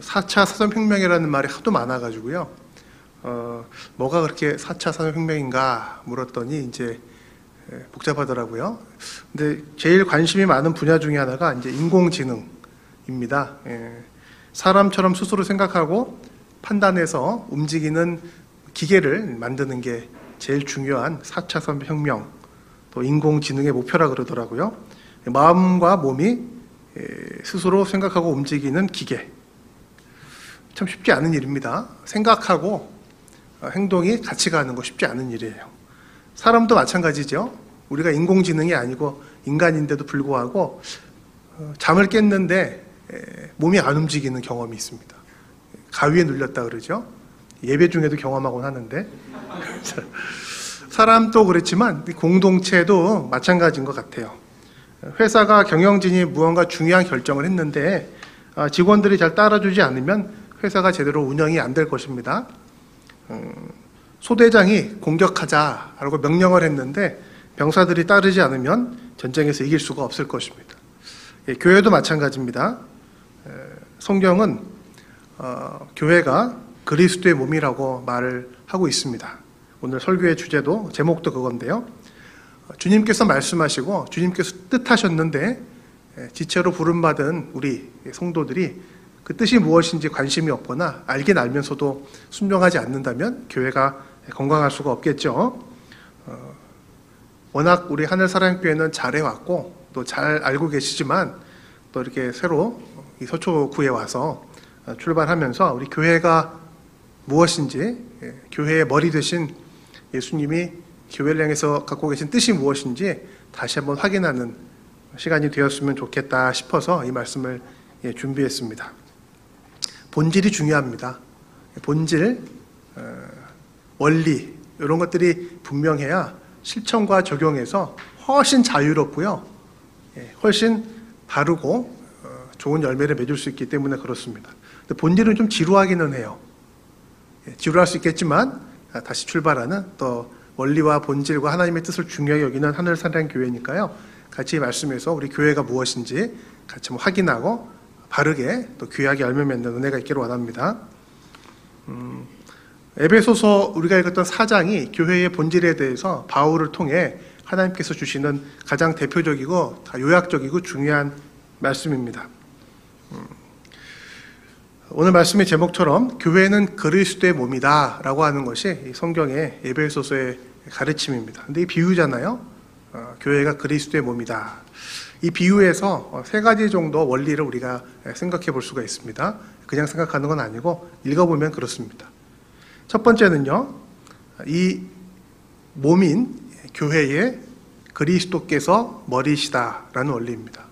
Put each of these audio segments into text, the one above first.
4차 산업혁명이라는 말이 하도 많아가지고요. 어, 뭐가 그렇게 4차 산업혁명인가 물었더니 이제 예, 복잡하더라고요. 근데 제일 관심이 많은 분야 중에 하나가 이제 인공지능입니다. 예, 사람처럼 스스로 생각하고 판단해서 움직이는 기계를 만드는 게 제일 중요한 4차 산업혁명, 또 인공지능의 목표라 그러더라고요. 마음과 몸이 예, 스스로 생각하고 움직이는 기계. 참 쉽지 않은 일입니다. 생각하고 어, 행동이 같이 가는 거 쉽지 않은 일이에요. 사람도 마찬가지죠. 우리가 인공지능이 아니고 인간인데도 불구하고 어, 잠을 깼는데 몸이 안 움직이는 경험이 있습니다. 가위에 눌렸다 그러죠. 예배 중에도 경험하곤 하는데 사람도 그렇지만 공동체도 마찬가지인 것 같아요. 회사가 경영진이 무언가 중요한 결정을 했는데 아, 직원들이 잘 따라주지 않으면 회사가 제대로 운영이 안 될 것입니다. 음, 소대장이 공격하자라고 명령을 했는데 병사들이 따르지 않으면 전쟁에서 이길 수가 없을 것입니다. 예, 교회도 마찬가지입니다. 성경은 어, 교회가 그리스도의 몸이라고 말을 하고 있습니다. 오늘 설교의 주제도 제목도 그건데요. 어, 주님께서 말씀하시고 주님께서 뜻하셨는데 지체로 부름받은 우리 성도들이 그 뜻이 무엇인지 관심이 없거나 알긴 알면서도 순종하지 않는다면 교회가 건강할 수가 없겠죠. 어, 워낙 우리 하늘 사랑교회는 잘해왔고 또 잘 알고 계시지만 또 이렇게 새로 이 서초구에 와서 출발하면서 우리 교회가 무엇인지 예, 교회의 머리 되신 예수님이 교회를 향해서 갖고 계신 뜻이 무엇인지 다시 한번 확인하는 시간이 되었으면 좋겠다 싶어서 이 말씀을 예, 준비했습니다. 본질이 중요합니다. 본질, 어, 원리 이런 것들이 분명해야 실천과 적용해서 훨씬 자유롭고요, 예, 훨씬 바르고 어, 좋은 열매를 맺을 수 있기 때문에 그렇습니다. 본질은 좀 지루하기는 해요. 예, 지루할 수 있겠지만 아, 다시 출발하는 또 원리와 본질과 하나님의 뜻을 중요하게 여기는 하늘 사랑 교회니까요. 같이 말씀해서 우리 교회가 무엇인지 같이 확인하고 바르게 또 귀하게 열매 맺는 은혜가 있기를 원합니다. 음, 에베소서 우리가 읽었던 사장이 교회의 본질에 대해서 바울을 통해 하나님께서 주시는 가장 대표적이고 요약적이고 중요한 말씀입니다. 음, 오늘 말씀의 제목처럼 교회는 그리스도의 몸이다 라고 하는 것이 성경의 에베소서의 가르침입니다. 근데 이 비유잖아요. 어, 교회가 그리스도의 몸이다. 이 비유에서 어, 세 가지 정도 원리를 우리가 생각해 볼 수가 있습니다. 그냥 생각하는 건 아니고 읽어보면 그렇습니다. 첫 번째는요, 이 몸인 교회에 그리스도께서 머리시다라는 원리입니다.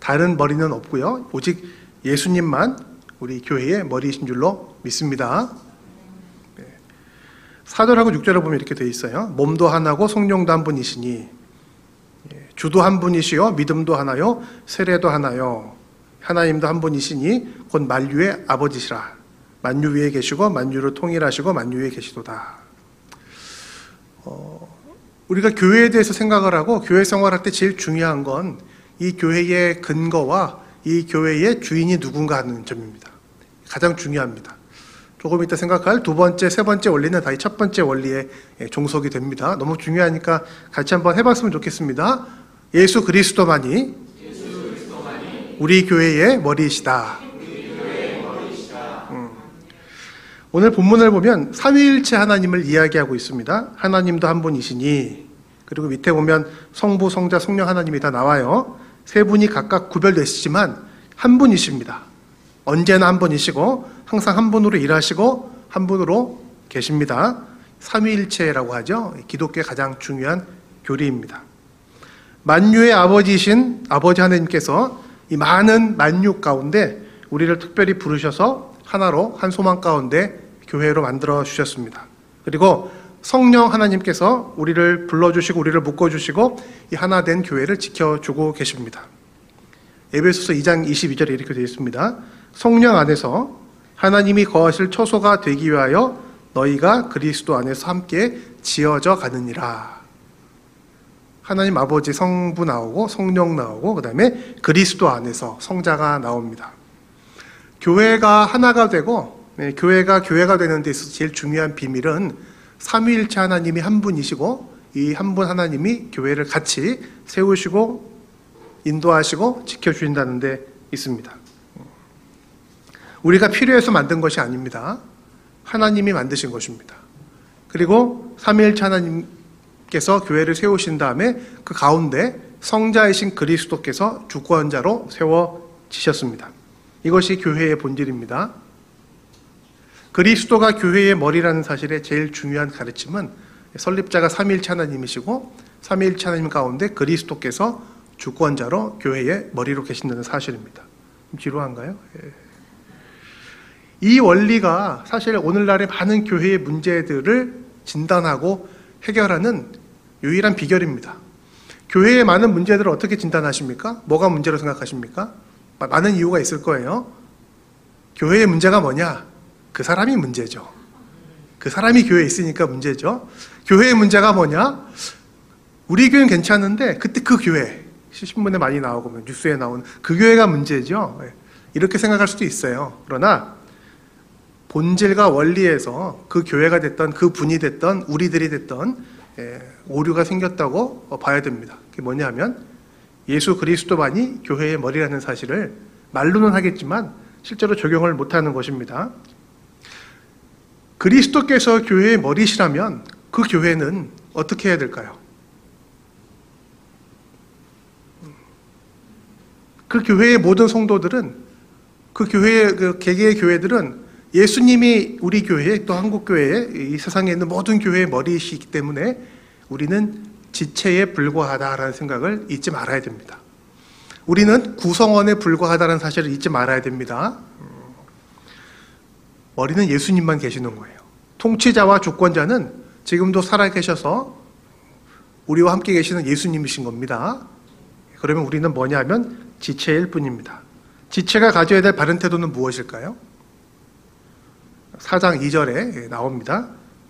다른 머리는 없고요. 오직 예수님만 우리 교회의 머리이신 줄로 믿습니다. 네. 4절하고 6절을 보면 이렇게 되어 있어요. 몸도 하나고 성령도 한 분이시니 주도 한 분이시요 믿음도 하나요 세례도 하나요 하나님도 한 분이시니 곧 만유의 아버지시라 만유 위에 계시고 만유를 통일하시고 만유 위에 계시도다. 어, 우리가 교회에 대해서 생각을 하고 교회 생활할 때 제일 중요한 건 이 교회의 근거와 이 교회의 주인이 누군가 하는 점입니다. 가장 중요합니다. 조금 이따 생각할 두 번째, 세 번째 원리는 다 이 첫 번째 원리에 종속이 됩니다. 너무 중요하니까 같이 한번 해봤으면 좋겠습니다. 예수 그리스도만이 우리 교회의 머리이시다. 음. 오늘 본문을 보면 삼위일체 하나님을 이야기하고 있습니다. 하나님도 한 분이시니 그리고 밑에 보면 성부, 성자, 성령 하나님이 다 나와요. 세 분이 각각 구별되시지만 한 분이십니다. 언제나 한 분이시고 항상 한 분으로 일하시고 한 분으로 계십니다. 삼위일체라고 하죠. 기독교의 가장 중요한 교리입니다. 만유의 아버지신 아버지 하나님께서 이 많은 만유 가운데 우리를 특별히 부르셔서 하나로 한 소망 가운데 교회로 만들어 주셨습니다. 그리고 성령 하나님께서 우리를 불러주시고 우리를 묶어주시고 이 하나 된 교회를 지켜주고 계십니다. 에베소서 2장 22절에 이렇게 되어 있습니다. 성령 안에서 하나님이 거하실 처소가 되기 위하여 너희가 그리스도 안에서 함께 지어져 가느니라. 하나님 아버지 성부 나오고 성령 나오고 그다음에 그리스도 안에서 성자가 나옵니다. 교회가 하나가 되고 네, 교회가 교회가 되는 데 있어서 제일 중요한 비밀은 삼위일체 하나님이 한 분이시고 이 한 분 하나님이 교회를 같이 세우시고 인도하시고 지켜 주신다는 데 있습니다. 우리가 필요해서 만든 것이 아닙니다. 하나님이 만드신 것입니다. 그리고 삼위일체 하나님 께서 교회를 세우신 다음에 그 가운데 성자이신 그리스도께서 주권자로 세워지셨습니다. 이것이 교회의 본질입니다. 그리스도가 교회의 머리라는 사실의 제일 중요한 가르침은 설립자가 삼위일체 하나님이시고 삼위일체 하나님 가운데 그리스도께서 주권자로 교회의 머리로 계신다는 사실입니다. 지루한가요? 예. 이 원리가 사실 오늘날의 많은 교회의 문제들을 진단하고 해결하는 유일한 비결입니다. 교회의 많은 문제들을 어떻게 진단하십니까? 뭐가 문제로 생각하십니까? 많은 이유가 있을 거예요. 교회의 문제가 뭐냐? 그 사람이 문제죠. 그 사람이 교회에 있으니까 문제죠. 교회의 문제가 뭐냐? 우리 교회는 괜찮은데 그때 그 교회 신문에 많이 나오고 뭐 뉴스에 나오는 그 교회가 문제죠. 이렇게 생각할 수도 있어요. 그러나 본질과 원리에서 그 교회가 됐던 그 분이 됐던 우리들이 됐던 예, 오류가 생겼다고 봐야 됩니다. 그게 뭐냐면 예수 그리스도만이 교회의 머리라는 사실을 말로는 하겠지만 실제로 적용을 못하는 것입니다. 그리스도께서 교회의 머리시라면 그 교회는 어떻게 해야 될까요? 그 교회의 모든 성도들은 그 교회의 그 개개의 교회들은 예수님이 우리 교회 또 한국 교회 이 세상에 있는 모든 교회의 머리이시기 때문에 우리는 지체에 불과하다라는 생각을 잊지 말아야 됩니다. 우리는 구성원에 불과하다는 사실을 잊지 말아야 됩니다. 머리는 예수님만 계시는 거예요. 통치자와 주권자는 지금도 살아 계셔서 우리와 함께 계시는 예수님이신 겁니다. 그러면 우리는 뭐냐면 지체일 뿐입니다. 지체가 가져야 될 바른 태도는 무엇일까요? 4장 2절에 나옵니다.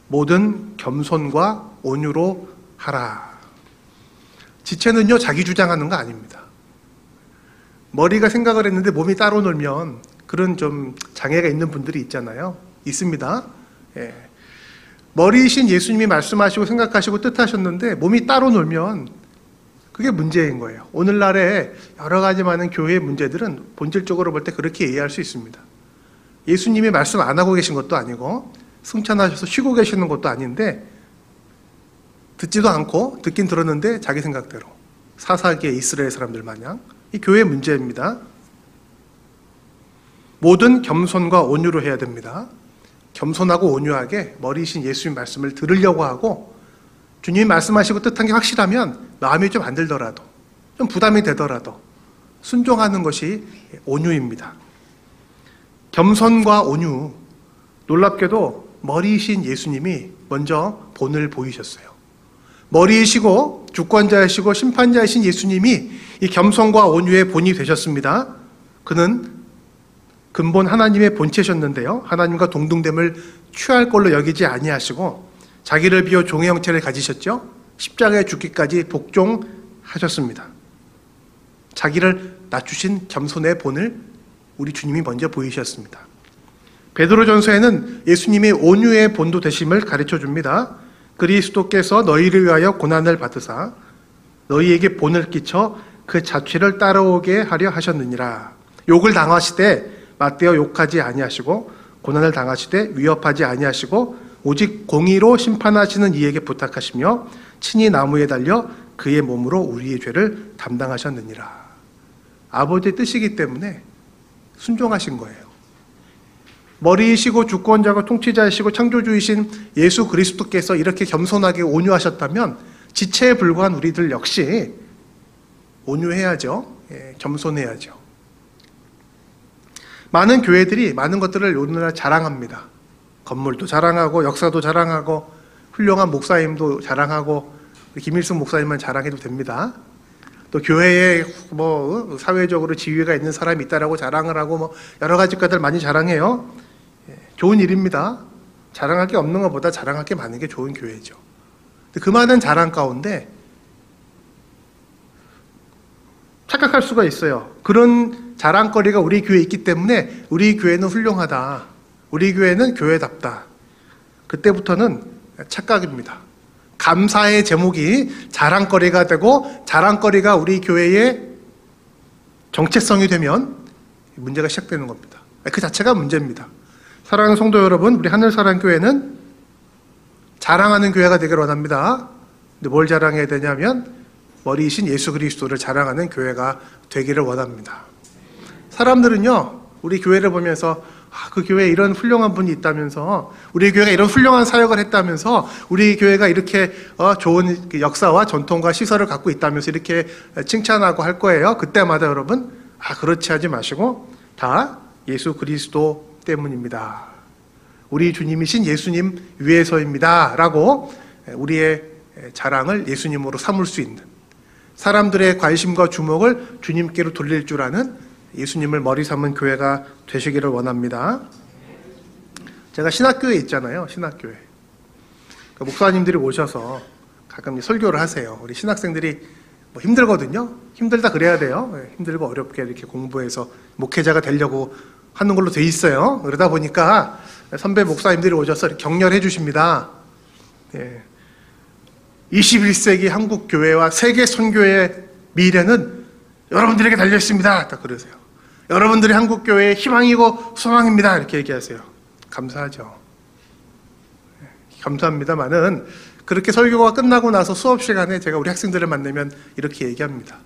모든 겸손과 온유로 하라. 지체는요, 자기 주장하는 거 아닙니다. 머리가 생각을 했는데 몸이 따로 놀면 그런 좀 장애가 있는 분들이 있잖아요. 있습니다. 예. 머리이신 예수님이 말씀하시고 생각하시고 뜻하셨는데 몸이 따로 놀면 그게 문제인 거예요. 오늘날에 여러 가지 많은 교회의 문제들은 본질적으로 볼 때 그렇게 이해할 수 있습니다. 예수님이 말씀 안 하고 계신 것도 아니고 승천하셔서 쉬고 계시는 것도 아닌데 듣지도 않고 듣긴 들었는데 자기 생각대로 사사기의 이스라엘 사람들 마냥 이 교회 문제입니다. 모든 겸손과 온유로 해야 됩니다. 겸손하고 온유하게 머리이신 예수님 말씀을 들으려고 하고 주님이 말씀하시고 뜻한 게 확실하면 마음이 좀 안 들더라도 좀 부담이 되더라도 순종하는 것이 온유입니다. 겸손과 온유 놀랍게도 머리이신 예수님이 먼저 본을 보이셨어요. 머리이시고 주권자이시고 심판자이신 예수님이 이 겸손과 온유의 본이 되셨습니다. 그는 근본 하나님의 본체셨는데요. 하나님과 동등됨을 취할 걸로 여기지 아니하시고 자기를 비워 종의 형체를 가지셨죠. 십자가에 죽기까지 복종하셨습니다. 자기를 낮추신 겸손의 본을 우리 주님이 먼저 보이셨습니다. 베드로전서에는 예수님이 온유의 본도 되심을 가르쳐 줍니다. 그리스도께서 너희를 위하여 고난을 받으사 너희에게 본을 끼쳐 그 자취를 따라오게 하려 하셨느니라. 욕을 당하시되 맞대어 욕하지 아니하시고 고난을 당하시되 위협하지 아니하시고 오직 공의로 심판하시는 이에게 부탁하시며 친히 나무에 달려 그의 몸으로 우리의 죄를 담당하셨느니라. 아버지의 뜻이기 때문에 순종하신 거예요. 머리이시고 주권자고 통치자이시고 창조주이신 예수 그리스도께서 이렇게 겸손하게 온유하셨다면 지체에 불과한 우리들 역시 온유해야죠. 예, 겸손해야죠. 많은 교회들이 많은 것들을 오늘날 자랑합니다. 건물도 자랑하고 역사도 자랑하고 훌륭한 목사님도 자랑하고 김일순 목사님만 자랑해도 됩니다. 또 교회에 뭐 사회적으로 지위가 있는 사람이 있다라고 자랑을 하고 뭐 여러 가지 것들 많이 자랑해요. 예, 좋은 일입니다. 자랑할 게 없는 것보다 자랑할 게 많은 게 좋은 교회죠. 그 많은 자랑 가운데 착각할 수가 있어요. 그런 자랑거리가 우리 교회에 있기 때문에 우리 교회는 훌륭하다. 우리 교회는 교회답다. 그때부터는 착각입니다. 감사의 제목이 자랑거리가 되고 자랑거리가 우리 교회의 정체성이 되면 문제가 시작되는 겁니다. 그 자체가 문제입니다. 사랑하는 성도 여러분, 우리 하늘사랑교회는 자랑하는 교회가 되기를 원합니다. 근데 뭘 자랑해야 되냐면 머리이신 예수 그리스도를 자랑하는 교회가 되기를 원합니다. 사람들은요, 우리 교회를 보면서 아, 그 교회에 이런 훌륭한 분이 있다면서 우리 교회가 이런 훌륭한 사역을 했다면서 우리 교회가 이렇게 어, 좋은 그 역사와 전통과 시설을 갖고 있다면서 이렇게 칭찬하고 할 거예요. 그때마다 여러분 아 그렇지 하지 마시고 다 예수 그리스도 때문입니다. 우리 주님이신 예수님 위해서입니다라고 우리의 자랑을 예수님으로 삼을 수 있는 사람들의 관심과 주목을 주님께로 돌릴 줄 아는 예수님을 머리 삼은 교회가 되시기를 원합니다. 제가 신학교에 있잖아요. 신학교에. 그러니까 목사님들이 오셔서 가끔 설교를 하세요. 우리 신학생들이 뭐 힘들거든요. 힘들다 그래야 돼요. 예, 힘들고 어렵게 이렇게 공부해서 목회자가 되려고 하는 걸로 돼 있어요. 그러다 보니까 선배 목사님들이 오셔서 격려해 주십니다. 예. 21세기 한국 교회와 세계 선교의 미래는 여러분들에게 달려 있습니다. 딱 그러세요. 여러분들이 한국 교회의 희망이고 소망입니다. 이렇게 얘기하세요. 감사하죠. 예, 감사합니다만은 그렇게 설교가 끝나고 나서 수업 시간에 제가 우리 학생들을 만나면 이렇게 얘기합니다.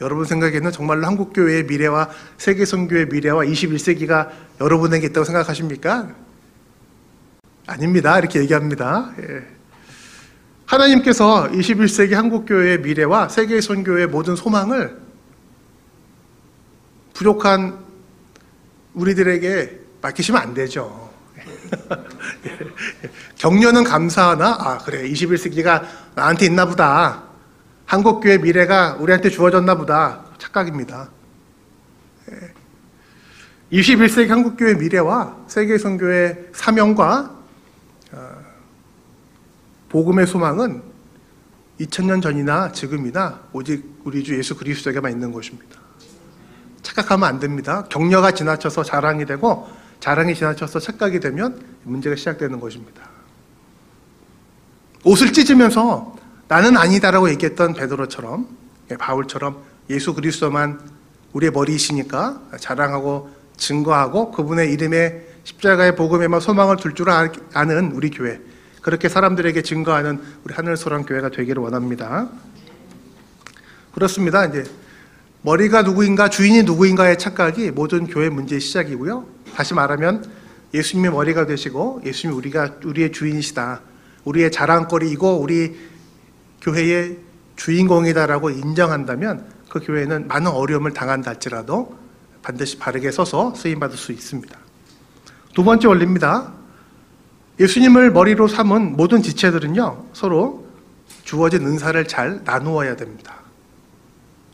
여러분 생각에는 정말로 한국 교회의 미래와 세계 선교의 미래와 21세기가 여러분에게 있다고 생각하십니까? 아닙니다. 이렇게 얘기합니다. 예. 하나님께서 21세기 한국 교회의 미래와 세계 선교의 모든 소망을 부족한 우리들에게 맡기시면 안 되죠. 격려는 감사하나? 아, 그래. 21세기가 나한테 있나 보다. 한국교회 미래가 우리한테 주어졌나 보다. 착각입니다. 21세기 예. 한국교회 미래와 세계선교의 사명과 어, 복음의 소망은 2000년 전이나 지금이나 오직 우리 주 예수 그리스도에게만 있는 것입니다. 착각하면 안 됩니다. 격려가 지나쳐서 자랑이 되고 자랑이 지나쳐서 착각이 되면 문제가 시작되는 것입니다. 옷을 찢으면서 나는 아니다라고 얘기했던 베드로처럼 예, 바울처럼 예수 그리스도만 우리의 머리이시니까 자랑하고 증거하고 그분의 이름에 십자가의 복음에만 소망을 둘 줄 아는 우리 교회 그렇게 사람들에게 증거하는 우리 하늘소랑 교회가 되기를 원합니다. 그렇습니다. 이제 머리가 누구인가, 주인이 누구인가의 착각이 모든 교회 문제의 시작이고요. 다시 말하면 예수님이 머리가 되시고 예수님이 우리가 우리의 주인이시다. 우리의 자랑거리이고 우리 교회의 주인공이다라고 인정한다면 그 교회는 많은 어려움을 당한다 할지라도 반드시 바르게 서서 쓰임 받을 수 있습니다. 두 번째 원리입니다. 예수님을 머리로 삼은 모든 지체들은요, 서로 주어진 은사를 잘 나누어야 됩니다.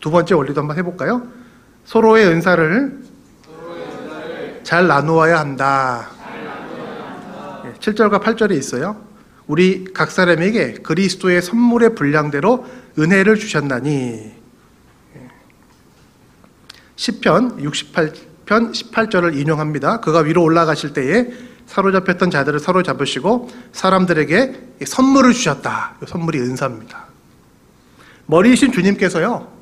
두 번째 원리도 한번 해볼까요? 서로의 은사를, 잘 나누어야 한다. 7절과 예, 8절에 있어요. 우리 각 사람에게 그리스도의 선물의 분량대로 은혜를 주셨나니 10편 68편 18절을 인용합니다. 그가 위로 올라가실 때에 사로잡혔던 자들을 사로잡으시고 사람들에게 선물을 주셨다. 선물이 은사입니다. 머리이신 주님께서요.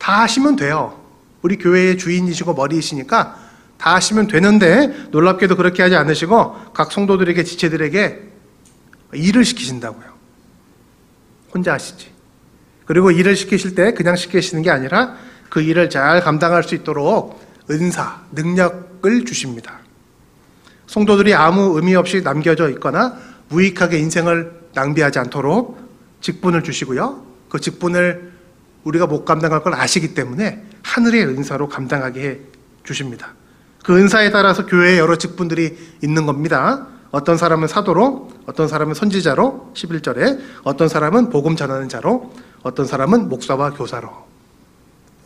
다 하시면 돼요. 우리 교회의 주인이시고 머리이시니까 다 하시면 되는데 놀랍게도 그렇게 하지 않으시고 각 성도들에게 지체들에게 일을 시키신다고요. 혼자 하시지. 그리고 일을 시키실 때 그냥 시키시는 게 아니라 그 일을 잘 감당할 수 있도록 은사, 능력을 주십니다. 성도들이 아무 의미 없이 남겨져 있거나 무익하게 인생을 낭비하지 않도록 직분을 주시고요. 그 직분을 우리가 못 감당할 걸 아시기 때문에 하늘의 은사로 감당하게 해 주십니다. 그 은사에 따라서 교회에 여러 직분들이 있는 겁니다. 어떤 사람은 사도로, 어떤 사람은 선지자로, 11절에, 어떤 사람은 복음 전하는 자로, 어떤 사람은 목사와 교사로.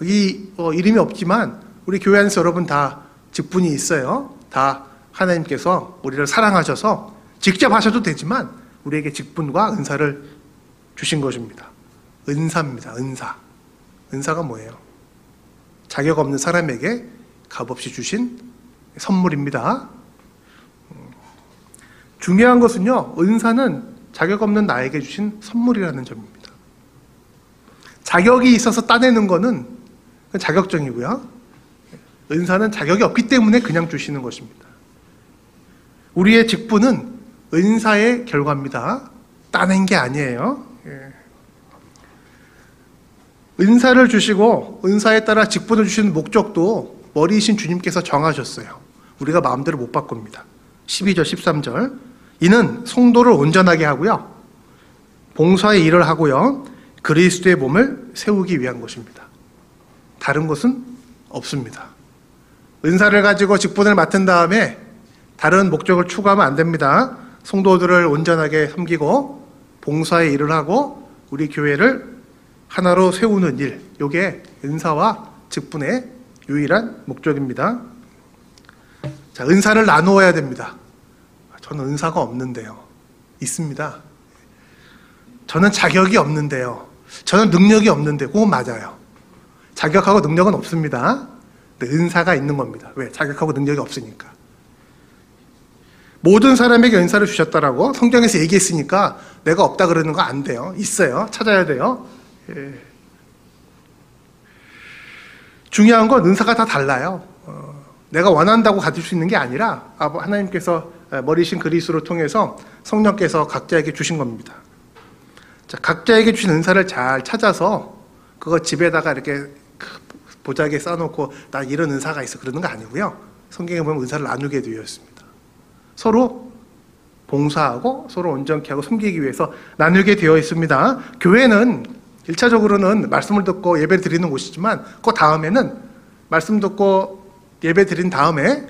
이 어, 이름이 없지만 우리 교회 안에서 여러분 다 직분이 있어요. 다 하나님께서 우리를 사랑하셔서 직접 하셔도 되지만 우리에게 직분과 은사를 주신 것입니다. 은사입니다. 은사. 은사가 뭐예요? 자격 없는 사람에게 값없이 주신 선물입니다. 음, 중요한 것은요, 은사는 자격 없는 나에게 주신 선물이라는 점입니다. 자격이 있어서 따내는 거는 자격증이고요. 은사는 자격이 없기 때문에 그냥 주시는 것입니다. 우리의 직분은 은사의 결과입니다. 따낸 게 아니에요. 예. 은사를 주시고 은사에 따라 직분을 주시는 목적도 머리이신 주님께서 정하셨어요. 우리가 마음대로 못 바꿉니다. 12절, 13절. 이는 성도를 온전하게 하고요. 봉사의 일을 하고요. 그리스도의 몸을 세우기 위한 것입니다. 다른 것은 없습니다. 은사를 가지고 직분을 맡은 다음에 다른 목적을 추구하면 안 됩니다. 성도들을 온전하게 섬기고 봉사의 일을 하고 우리 교회를 하나로 세우는 일, 이게 은사와 직분의 유일한 목적입니다. 자, 은사를 나누어야 됩니다. 저는 은사가 없는데요. 있습니다. 저는 자격이 없는데요. 저는 능력이 없는데, 그건 맞아요. 자격하고 능력은 없습니다. 근데 은사가 있는 겁니다. 왜? 자격하고 능력이 없으니까. 모든 사람에게 은사를 주셨다라고 성경에서 얘기했으니까 내가 없다 그러는 거 안 돼요. 있어요. 찾아야 돼요. 예. 중요한 건 은사가 다 달라요. 어, 내가 원한다고 가질 수 있는 게 아니라 하나님께서 머리신 그리스로 통해서 성령께서 각자에게 주신 겁니다. 자, 각자에게 주신 은사를 잘 찾아서 그거 집에다가 이렇게 보자기에 쌓아놓고 나 이런 은사가 있어 그러는 거 아니고요. 성경에 보면 은사를 나누게 되어 있습니다. 서로 봉사하고 서로 온전케 하고 섬기기 위해서 나누게 되어 있습니다. 교회는 1차적으로는 말씀을 듣고 예배 드리는 곳이지만 그 다음에는 말씀 듣고 예배 드린 다음에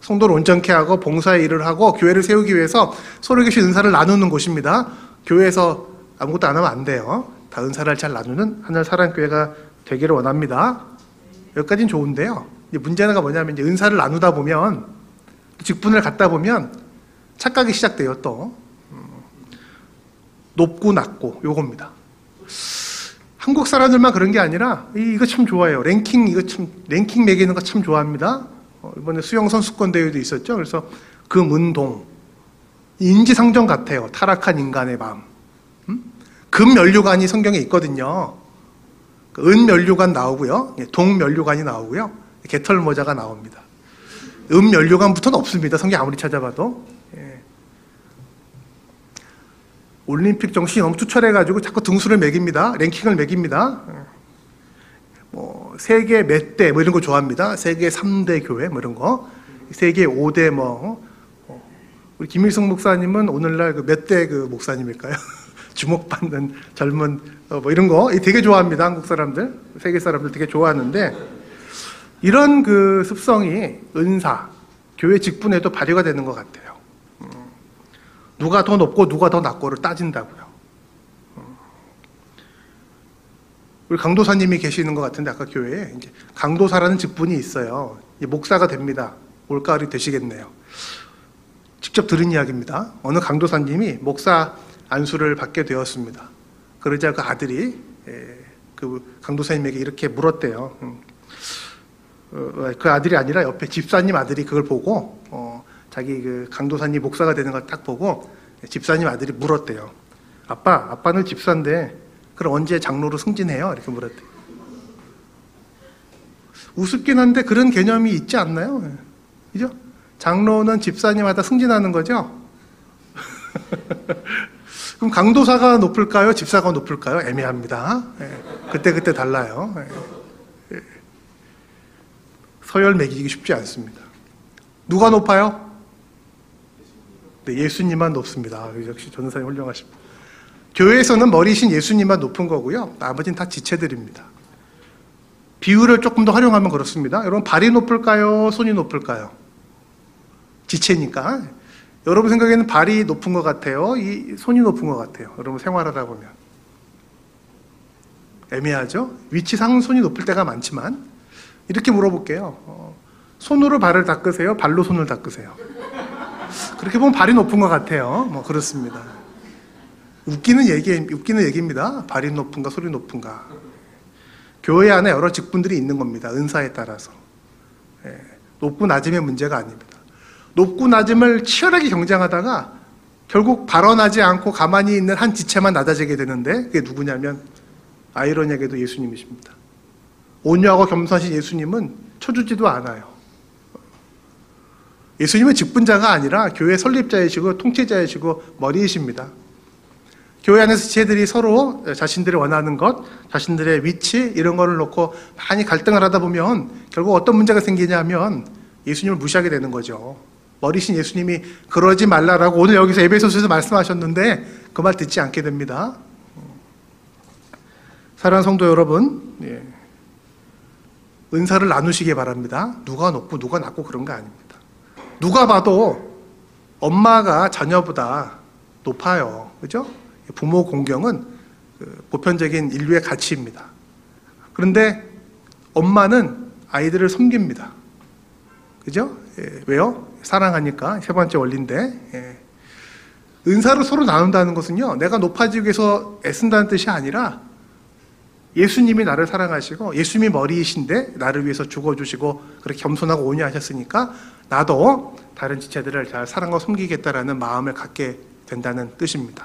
성도를 온전케 하고 봉사의 일을 하고 교회를 세우기 위해서 서로 계신 은사를 나누는 곳입니다. 교회에서 아무것도 안 하면 안 돼요. 다 은사를 잘 나누는 하늘 사랑교회가 되기를 원합니다. 여기까지는 좋은데요. 문제가 뭐냐면 은사를 나누다 보면 직분을 갖다 보면 착각이 시작돼요. 또 음, 높고 낮고 요겁니다. 한국 사람들만 그런 게 아니라 이 거 참 좋아해요. 랭킹 이거 참 랭킹 매기는 거 참 좋아합니다. 어, 이번에 수영 선수권 대회도 있었죠. 그래서 금은동 인지상정 같아요. 타락한 인간의 마음. 음? 금면류관이 성경에 있거든요. 그 은면류관 나오고요. 예, 동면류관이 나오고요. 개털 모자가 나옵니다. 음면류관부터는 없습니다. 성경 아무리 찾아봐도. 예. 올림픽 정신이 너무 투철해가지고 자꾸 등수를 매깁니다. 랭킹을 매깁니다. 예. 뭐, 세계 몇 대, 뭐 이런 거 좋아합니다. 세계 3대 교회, 뭐 이런 거. 세계 5대 뭐. 어. 우리 김일성 목사님은 오늘날 그 몇 대 그 목사님일까요? 주목받는 젊은, 어, 뭐 이런 거 되게 좋아합니다. 한국 사람들. 세계 사람들 되게 좋아하는데. 이런 그 습성이 은사, 교회 직분에도 발휘가 되는 것 같아요. 음. 누가 더 높고 누가 더 낮고를 따진다고요. 음. 우리 강도사님이 계시는 것 같은데 아까 교회에 이제 강도사라는 직분이 있어요. 목사가 됩니다. 올가을이 되시겠네요. 직접 들은 이야기입니다. 어느 강도사님이 목사 안수를 받게 되었습니다. 그러자 그 아들이 그 강도사님에게 이렇게 물었대요. 음. 어, 그 아들이 아니라 옆에 집사님 아들이 그걸 보고 어, 자기 그 강도사님 목사가 되는 걸 딱 보고 집사님 아들이 물었대요. 아빠, 아빠는 집사인데 그럼 언제 장로로 승진해요? 이렇게 물었대요. 우습긴 한데 그런 개념이 있지 않나요? 예. 그죠? 장로는 집사님마다 승진하는 거죠? 그럼 강도사가 높을까요? 집사가 높을까요? 애매합니다. 그때그때 예. 그때 달라요. 예. 서열 매기기 쉽지 않습니다. 누가 높아요? 네, 예수님만 높습니다. 역시 전사님 훌륭하십니다. 교회에서는 머리신 예수님만 높은 거고요. 나머지는 다 지체들입니다. 비율을 조금 더 활용하면 그렇습니다. 여러분 발이 높을까요? 손이 높을까요? 지체니까. 여러분 생각에는 발이 높은 것 같아요? 이 손이 높은 것 같아요? 여러분 생활하다 보면. 애매하죠? 위치상 손이 높을 때가 많지만 이렇게 물어볼게요. 어, 손으로 발을 닦으세요? 발로 손을 닦으세요? 그렇게 보면 발이 높은 것 같아요. 뭐 그렇습니다. 웃기는 얘기, 웃기는 얘기입니다. 발이 높은가, 소리 높은가. 교회 안에 여러 직분들이 있는 겁니다. 은사에 따라서. 예, 높고 낮음의 문제가 아닙니다. 높고 낮음을 치열하게 경쟁하다가 결국 발언하지 않고 가만히 있는 한 지체만 낮아지게 되는데 그게 누구냐면 아이러니하게도 예수님이십니다. 온유하고 겸손하신 예수님은 쳐주지도 않아요. 예수님은 직분자가 아니라 교회 설립자이시고 통치자이시고 머리이십니다. 교회 안에서 지체들이 서로 자신들이 원하는 것, 자신들의 위치 이런 거를 놓고 많이 갈등을 하다 보면 결국 어떤 문제가 생기냐면 예수님을 무시하게 되는 거죠. 머리신 예수님이 그러지 말라라고 오늘 여기서 에베소서에서 말씀하셨는데 그 말 듣지 않게 됩니다. 사랑하는 성도 여러분, 예. 은사를 나누시기 바랍니다. 누가 높고 누가 낮고 그런 거 아닙니다. 누가 봐도 엄마가 자녀보다 높아요. 그죠? 부모 공경은 그 보편적인 인류의 가치입니다. 그런데 엄마는 아이들을 섬깁니다. 그죠? 예, 왜요? 사랑하니까 세 번째 원리인데 예. 은사를 서로 나눈다는 것은요 내가 높아지기 위해서 애쓴다는 뜻이 아니라 예수님이 나를 사랑하시고 예수님이 머리이신데 나를 위해서 죽어주시고 그렇게 겸손하고 온유하셨으니까 나도 다른 지체들을 잘 사랑하고 섬기겠다라는 마음을 갖게 된다는 뜻입니다.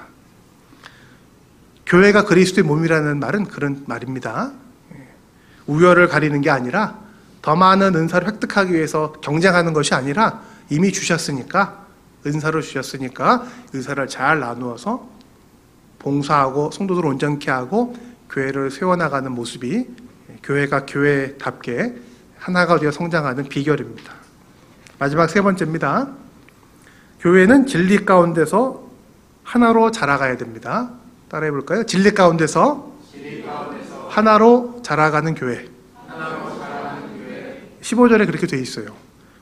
교회가 그리스도의 몸이라는 말은 그런 말입니다. 예. 우열을 가리는 게 아니라 더 많은 은사를 획득하기 위해서 경쟁하는 것이 아니라 이미 주셨으니까 은사로 주셨으니까 은사를 잘 나누어서 봉사하고 성도들 온전케 하고 교회를 세워나가는 모습이 교회가 교회답게 하나가 되어 성장하는 비결입니다. 마지막 세 번째입니다. 교회는 진리 가운데서 하나로 자라가야 됩니다. 따라해 볼까요? 진리 가운데서, 진리 가운데서 하나로 자라가는. 하나로 자라가는 교회. 15절에 그렇게 돼 있어요.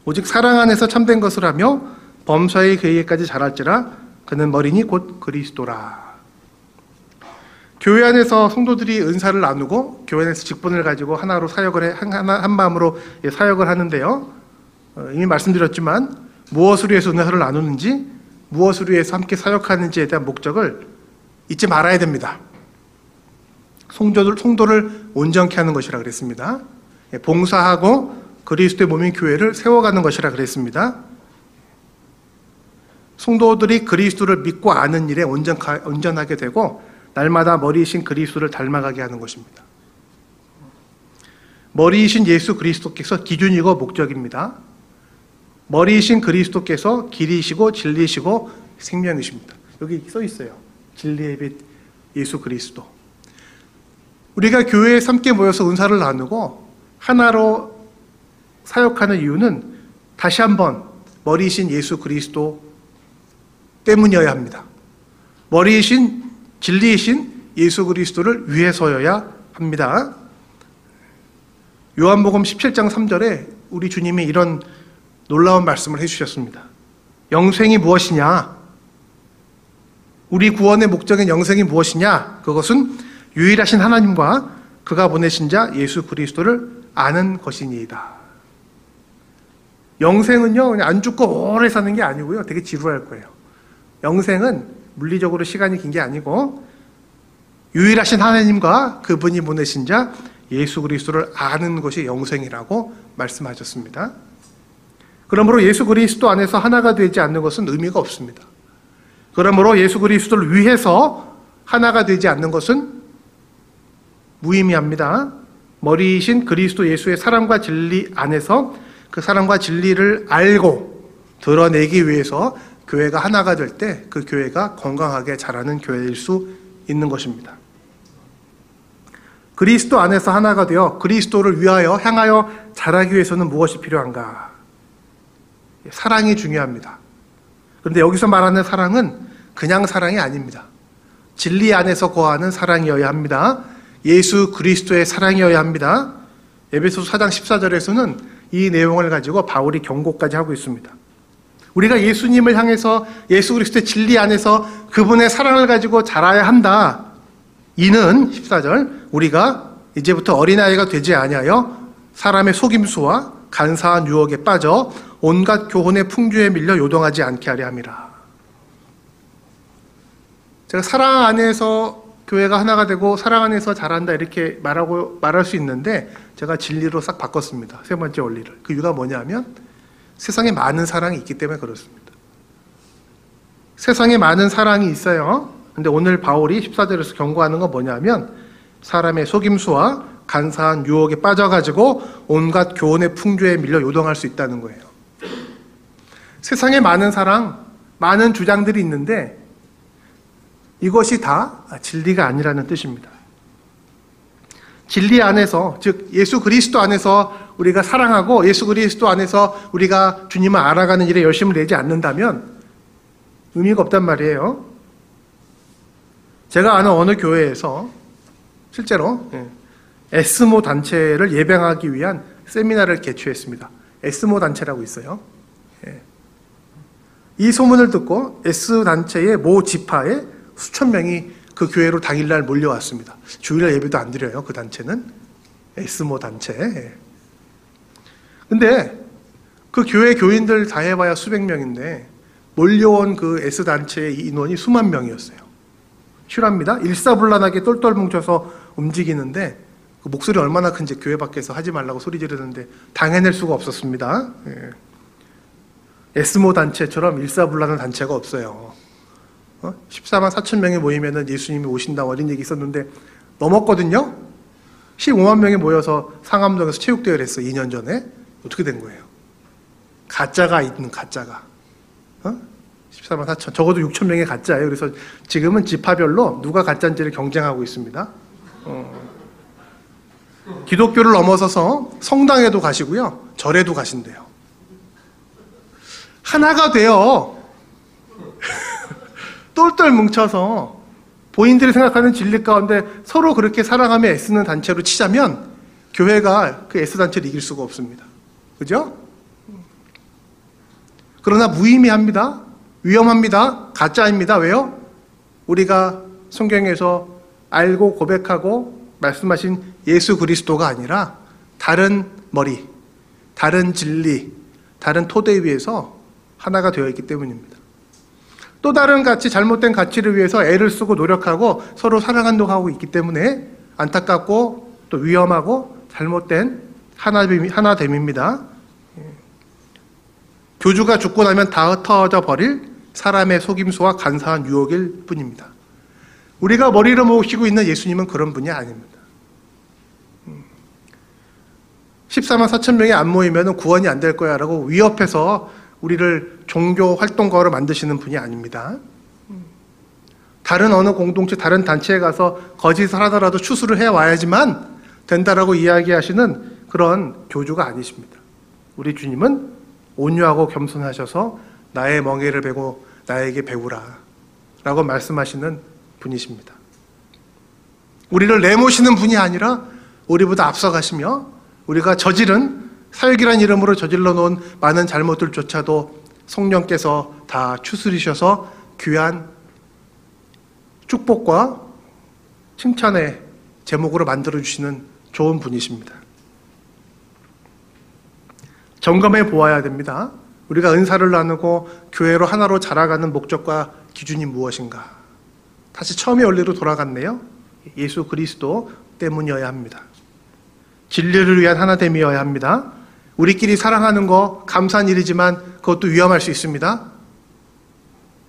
오직 사랑 안에서 참된 것을 하며 범사의 계획까지 자랄지라 그는 머리니 곧 그리스도라. 교회 안에서 성도들이 은사를 나누고 교회 안에서 직분을 가지고 하나로 사역을 해, 한, 한 마음으로 예, 사역을 하는데요. 어, 이미 말씀드렸지만 무엇을 위해서 은사를 나누는지 무엇을 위해서 함께 사역하는지에 대한 목적을 잊지 말아야 됩니다. 성도들, 성도를 온전케 하는 것이라 그랬습니다. 예, 봉사하고 그리스도의 몸인 교회를 세워가는 것이라 그랬습니다. 성도들이 그리스도를 믿고 아는 일에 온전, 온전하게 되고 날마다 머리이신 그리스도를 닮아가게 하는 것입니다. 머리이신 예수 그리스도께서 기준이고 목적입니다. 머리이신 그리스도께서 길이시고 진리시고 생명이십니다. 여기 써 있어요. 진리의 빛 예수 그리스도. 우리가 교회에 함께 모여서 은사를 나누고 하나로 사역하는 이유는 다시 한번 머리이신 예수 그리스도 때문이어야 합니다. 머리이신 진리이신 예수 그리스도를 위해서여야 합니다. 요한복음 17장 3절에 우리 주님이 이런 놀라운 말씀을 해주셨습니다. 영생이 무엇이냐? 우리 구원의 목적인 영생이 무엇이냐? 그것은 유일하신 하나님과 그가 보내신 자 예수 그리스도를 아는 것이니이다. 영생은요, 그냥 안 죽고 오래 사는 게 아니고요. 되게 지루할 거예요. 영생은 물리적으로 시간이 긴 게 아니고 유일하신 하나님과 그분이 보내신 자 예수 그리스도를 아는 것이 영생이라고 말씀하셨습니다. 그러므로 예수 그리스도 안에서 하나가 되지 않는 것은 의미가 없습니다. 그러므로 예수 그리스도를 위해서 하나가 되지 않는 것은 무의미합니다. 머리이신 그리스도 예수의 사랑과 진리 안에서 그 사랑과 진리를 알고 드러내기 위해서 교회가 하나가 될 때 그 교회가 건강하게 자라는 교회일 수 있는 것입니다. 그리스도 안에서 하나가 되어 그리스도를 위하여 향하여 자라기 위해서는 무엇이 필요한가? 사랑이 중요합니다. 그런데 여기서 말하는 사랑은 그냥 사랑이 아닙니다. 진리 안에서 거하는 사랑이어야 합니다. 예수 그리스도의 사랑이어야 합니다. 에베소 4장 14절에서는 이 내용을 가지고 바울이 경고까지 하고 있습니다. 우리가 예수님을 향해서 예수 그리스도의 진리 안에서 그분의 사랑을 가지고 자라야 한다. 이는 14절 우리가 이제부터 어린아이가 되지 아니하여 사람의 속임수와 간사한 유혹에 빠져 온갖 교훈의 풍주에 밀려 요동하지 않게 하려 함이라. 제가 사랑 안에서 교회가 하나가 되고 사랑 안에서 자란다 이렇게 말하고 말할 수 있는데 제가 진리로 싹 바꿨습니다. 세 번째 원리를. 그 이유가 뭐냐면 세상에 많은 사랑이 있기 때문에 그렇습니다. 세상에 많은 사랑이 있어요. 근데 오늘 바울이 14절에서 경고하는 건 뭐냐면 사람의 속임수와 간사한 유혹에 빠져가지고 온갖 교훈의 풍조에 밀려 요동할 수 있다는 거예요. 세상에 많은 사랑, 많은 주장들이 있는데 이것이 다 진리가 아니라는 뜻입니다. 진리 안에서, 즉, 예수 그리스도 안에서 우리가 사랑하고 예수 그리스도 안에서 우리가 주님을 알아가는 일에 열심을 내지 않는다면 의미가 없단 말이에요. 제가 아는 어느 교회에서 실제로 예, 에스모 단체를 예배하기 위한 세미나를 개최했습니다. 에스모 단체라고 있어요. 예. 이 소문을 듣고 S 단체의 모 지파에 수천 명이 그 교회로 당일날 몰려왔습니다. 주일날 예배도 안 드려요. 그 단체는 에스모 단체. 예. 근데 그 교회 교인들 다 해봐야 수백 명인데 몰려온 그 S 단체의 인원이 수만 명이었어요. 실합니다. 일사불란하게 똘똘 뭉쳐서 움직이는데 그 목소리 얼마나 큰지 교회 밖에서 하지 말라고 소리 지르는데 당해낼 수가 없었습니다. 예. 에스모 단체처럼 일사불란한 단체가 없어요. 어? 14만 4천 명이 모이면 예수님이 오신다 어린 얘기 있었는데 넘었거든요. 15만 명이 모여서 상암동에서 체육대회를 했어 2년 전에 어떻게 된 거예요? 가짜가 있는 가짜가 어? 14만 4천 적어도 6천 명의 가짜예요. 그래서 지금은 지파별로 누가 가짜인지를 경쟁하고 있습니다. 어. 기독교를 넘어서서 성당에도 가시고요. 절에도 가신대요. 하나가 되어 똘똘 뭉쳐서 본인들이 생각하는 진리 가운데 서로 그렇게 사랑하며 애쓰는 단체로 치자면 교회가 그 애쓰 단체를 이길 수가 없습니다. 그죠? 그러나 무의미합니다. 위험합니다. 가짜입니다. 왜요? 우리가 성경에서 알고 고백하고 말씀하신 예수 그리스도가 아니라 다른 머리, 다른 진리, 다른 토대 위에서 하나가 되어 있기 때문입니다. 또 다른 가치, 잘못된 가치를 위해서 애를 쓰고 노력하고 서로 사랑한다고 하고 있기 때문에 안타깝고 또 위험하고 잘못된 하나됨, 하나됨입니다. 교주가 죽고 나면 다 흩어져 버릴 사람의 속임수와 간사한 유혹일 뿐입니다. 우리가 머리를 모시고 있는 예수님은 그런 분이 아닙니다. 14만 4천 명이 안 모이면 구원이 안 될 거야 라고 위협해서 우리를 종교 활동가로 만드시는 분이 아닙니다. 다른 어느 공동체, 다른 단체에 가서 거짓을 하더라도 추수를 해 와야지만 된다라고 이야기하시는 그런 교주가 아니십니다. 우리 주님은 온유하고 겸손하셔서 나의 멍에를 베고 나에게 배우라 라고 말씀하시는 분이십니다. 우리를 내모시는 분이 아니라 우리보다 앞서가시며 우리가 저지른 사역이란 이름으로 저질러 놓은 많은 잘못들조차도 성령께서 다 추스리셔서 귀한 축복과 칭찬의 제목으로 만들어 주시는 좋은 분이십니다. 점검해 보아야 됩니다. 우리가 은사를 나누고 교회로 하나로 자라가는 목적과 기준이 무엇인가? 다시 처음의 원리로 돌아갔네요. 예수 그리스도 때문이어야 합니다. 진리를 위한 하나됨이어야 합니다. 우리끼리 사랑하는 거 감사한 일이지만 그것도 위험할 수 있습니다.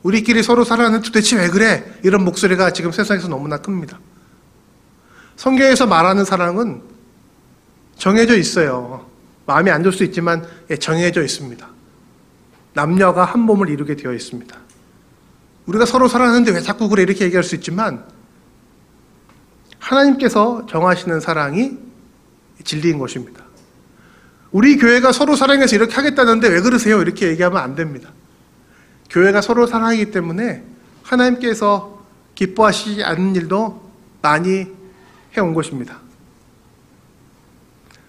우리끼리 서로 사랑하는 도대체 왜 그래? 이런 목소리가 지금 세상에서 너무나 큽니다. 성경에서 말하는 사랑은 정해져 있어요. 마음에 안들 수 있지만 예, 정해져 있습니다. 남녀가 한 몸을 이루게 되어 있습니다. 우리가 서로 사랑하는데 왜 자꾸 그래 이렇게 얘기할 수 있지만 하나님께서 정하시는 사랑이 진리인 것입니다. 우리 교회가 서로 사랑해서 이렇게 하겠다는데 왜 그러세요? 이렇게 얘기하면 안 됩니다. 교회가 서로 사랑하기 때문에 하나님께서 기뻐하시지 않는 일도 많이 해온 것입니다.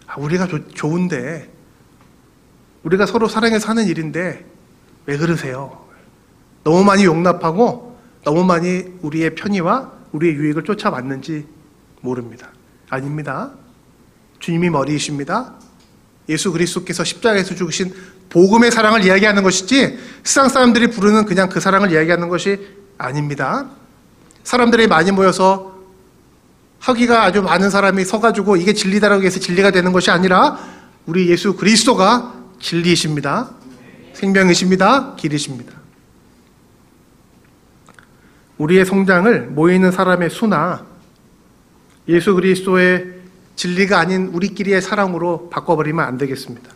아, 우리가 조, 좋은데, 우리가 서로 사랑해서 하는 일인데, 왜 그러세요? 너무 많이 용납하고, 너무 많이 우리의 편의와 우리의 유익을 쫓아왔는지 모릅니다. 아닙니다. 주님이 머리이십니다. 예수 그리스도께서 십자가에서 죽으신 복음의 사랑을 이야기하는 것이지 세상 사람들이 부르는 그냥 그 사랑을 이야기하는 것이 아닙니다. 사람들이 많이 모여서 하기가 아주 많은 사람이 서가지고 이게 진리다라고 해서 진리가 되는 것이 아니라 우리 예수 그리스도가 진리이십니다. 생명이십니다. 길이십니다. 우리의 성장을 모이는 사람의 수나 예수 그리스도의 진리가 아닌 우리끼리의 사랑으로 바꿔버리면 안 되겠습니다.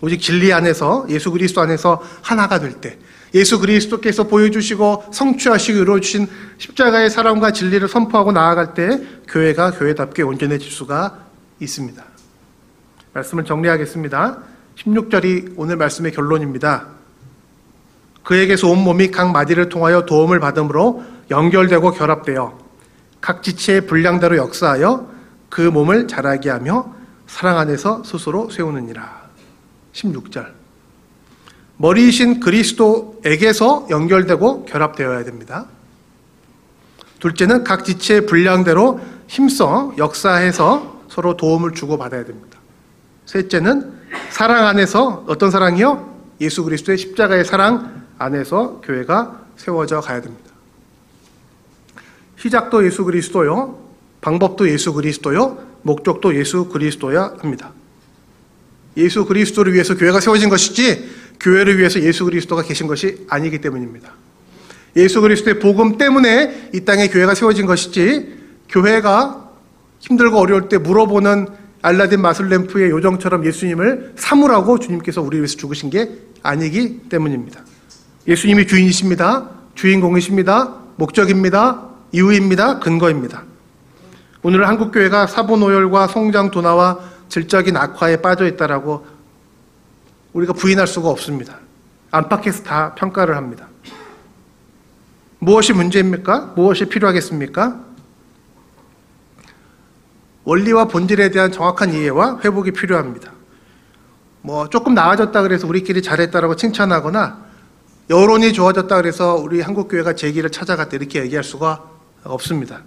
오직 진리 안에서 예수 그리스도 안에서 하나가 될 때, 예수 그리스도께서 보여주시고 성취하시고 이루어주신 십자가의 사랑과 진리를 선포하고 나아갈 때 교회가 교회답게 온전해질 수가 있습니다. 말씀을 정리하겠습니다. 16절이 오늘 말씀의 결론입니다. 그에게서 온 몸이 각 마디를 통하여 도움을 받음으로 연결되고 결합되어 각 지체의 분량대로 역사하여 그 몸을 자라게 하며 사랑 안에서 스스로 세우느니라. 16절. 머리이신 그리스도에게서 연결되고 결합되어야 됩니다. 둘째는 각 지체의 분량대로 힘써 역사해서 서로 도움을 주고 받아야 됩니다. 셋째는 사랑 안에서 어떤 사랑이요? 예수 그리스도의 십자가의 사랑 안에서 교회가 세워져 가야 됩니다. 시작도 예수 그리스도요, 방법도 예수 그리스도요, 목적도 예수 그리스도야 합니다. 예수 그리스도를 위해서 교회가 세워진 것이지 교회를 위해서 예수 그리스도가 계신 것이 아니기 때문입니다. 예수 그리스도의 복음 때문에 이 땅에 교회가 세워진 것이지 교회가 힘들고 어려울 때 물어보는 알라딘 마술램프의 요정처럼 예수님을 사물하고 주님께서 우리 위해서 죽으신 게 아니기 때문입니다. 예수님이 주인이십니다. 주인공이십니다. 목적입니다. 이유입니다. 근거입니다. 오늘 한국 교회가 사보노열과 성장 둔화와 질적인 악화에 빠져 있다라고 우리가 부인할 수가 없습니다. 안팎에서 다 평가를 합니다. 무엇이 문제입니까? 무엇이 필요하겠습니까? 원리와 본질에 대한 정확한 이해와 회복이 필요합니다. 뭐 조금 나아졌다 그래서 우리끼리 잘했다라고 칭찬하거나 여론이 좋아졌다 그래서 우리 한국 교회가 제기를 찾아갔다 이렇게 얘기할 수가 없습니다.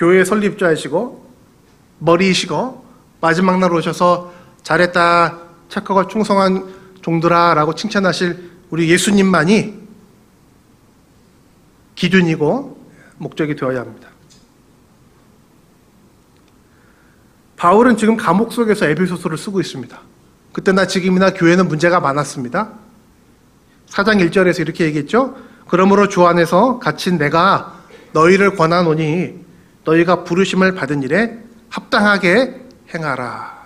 교회 설립자이시고 머리이시고 마지막 날 오셔서 잘했다 착하고 충성한 종들아라고 칭찬하실 우리 예수님만이 기준이고 목적이 되어야 합니다. 바울은 지금 감옥 속에서 에베소서를 쓰고 있습니다. 그때나 지금이나 교회는 문제가 많았습니다. 4장 1절에서 이렇게 얘기했죠. 그러므로 주 안에서 갇힌 내가 너희를 권하노니 너희가 부르심을 받은 일에 합당하게 행하라.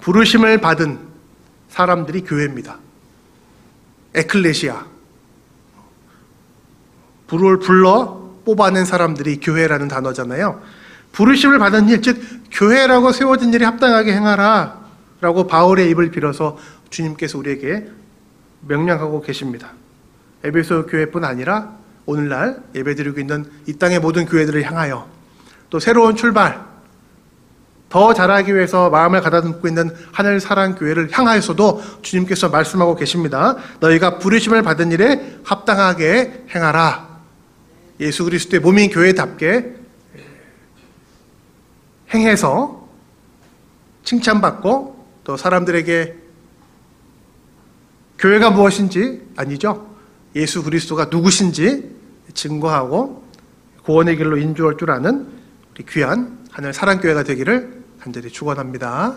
부르심을 받은 사람들이 교회입니다. 에클레시아. 불을 불러 뽑아낸 사람들이 교회라는 단어잖아요. 부르심을 받은 일, 즉 교회라고 세워진 일이 합당하게 행하라. 라고 바울의 입을 빌어서 주님께서 우리에게 명령하고 계십니다. 에베소 교회뿐 아니라 오늘날 예배드리고 있는 이 땅의 모든 교회들을 향하여 또 새로운 출발, 더 잘하기 위해서 마음을 가다듬고 있는 하늘 사랑 교회를 향하여서도 주님께서 말씀하고 계십니다. 너희가 부르심을 받은 일에 합당하게 행하라. 예수 그리스도의 몸인 교회답게 행해서 칭찬받고 또 사람들에게 교회가 무엇인지 아니죠. 예수 그리스도가 누구신지 증거하고 구원의 길로 인도할 줄 아는 우리 귀한 하늘 사랑교회가 되기를 간절히 축원합니다.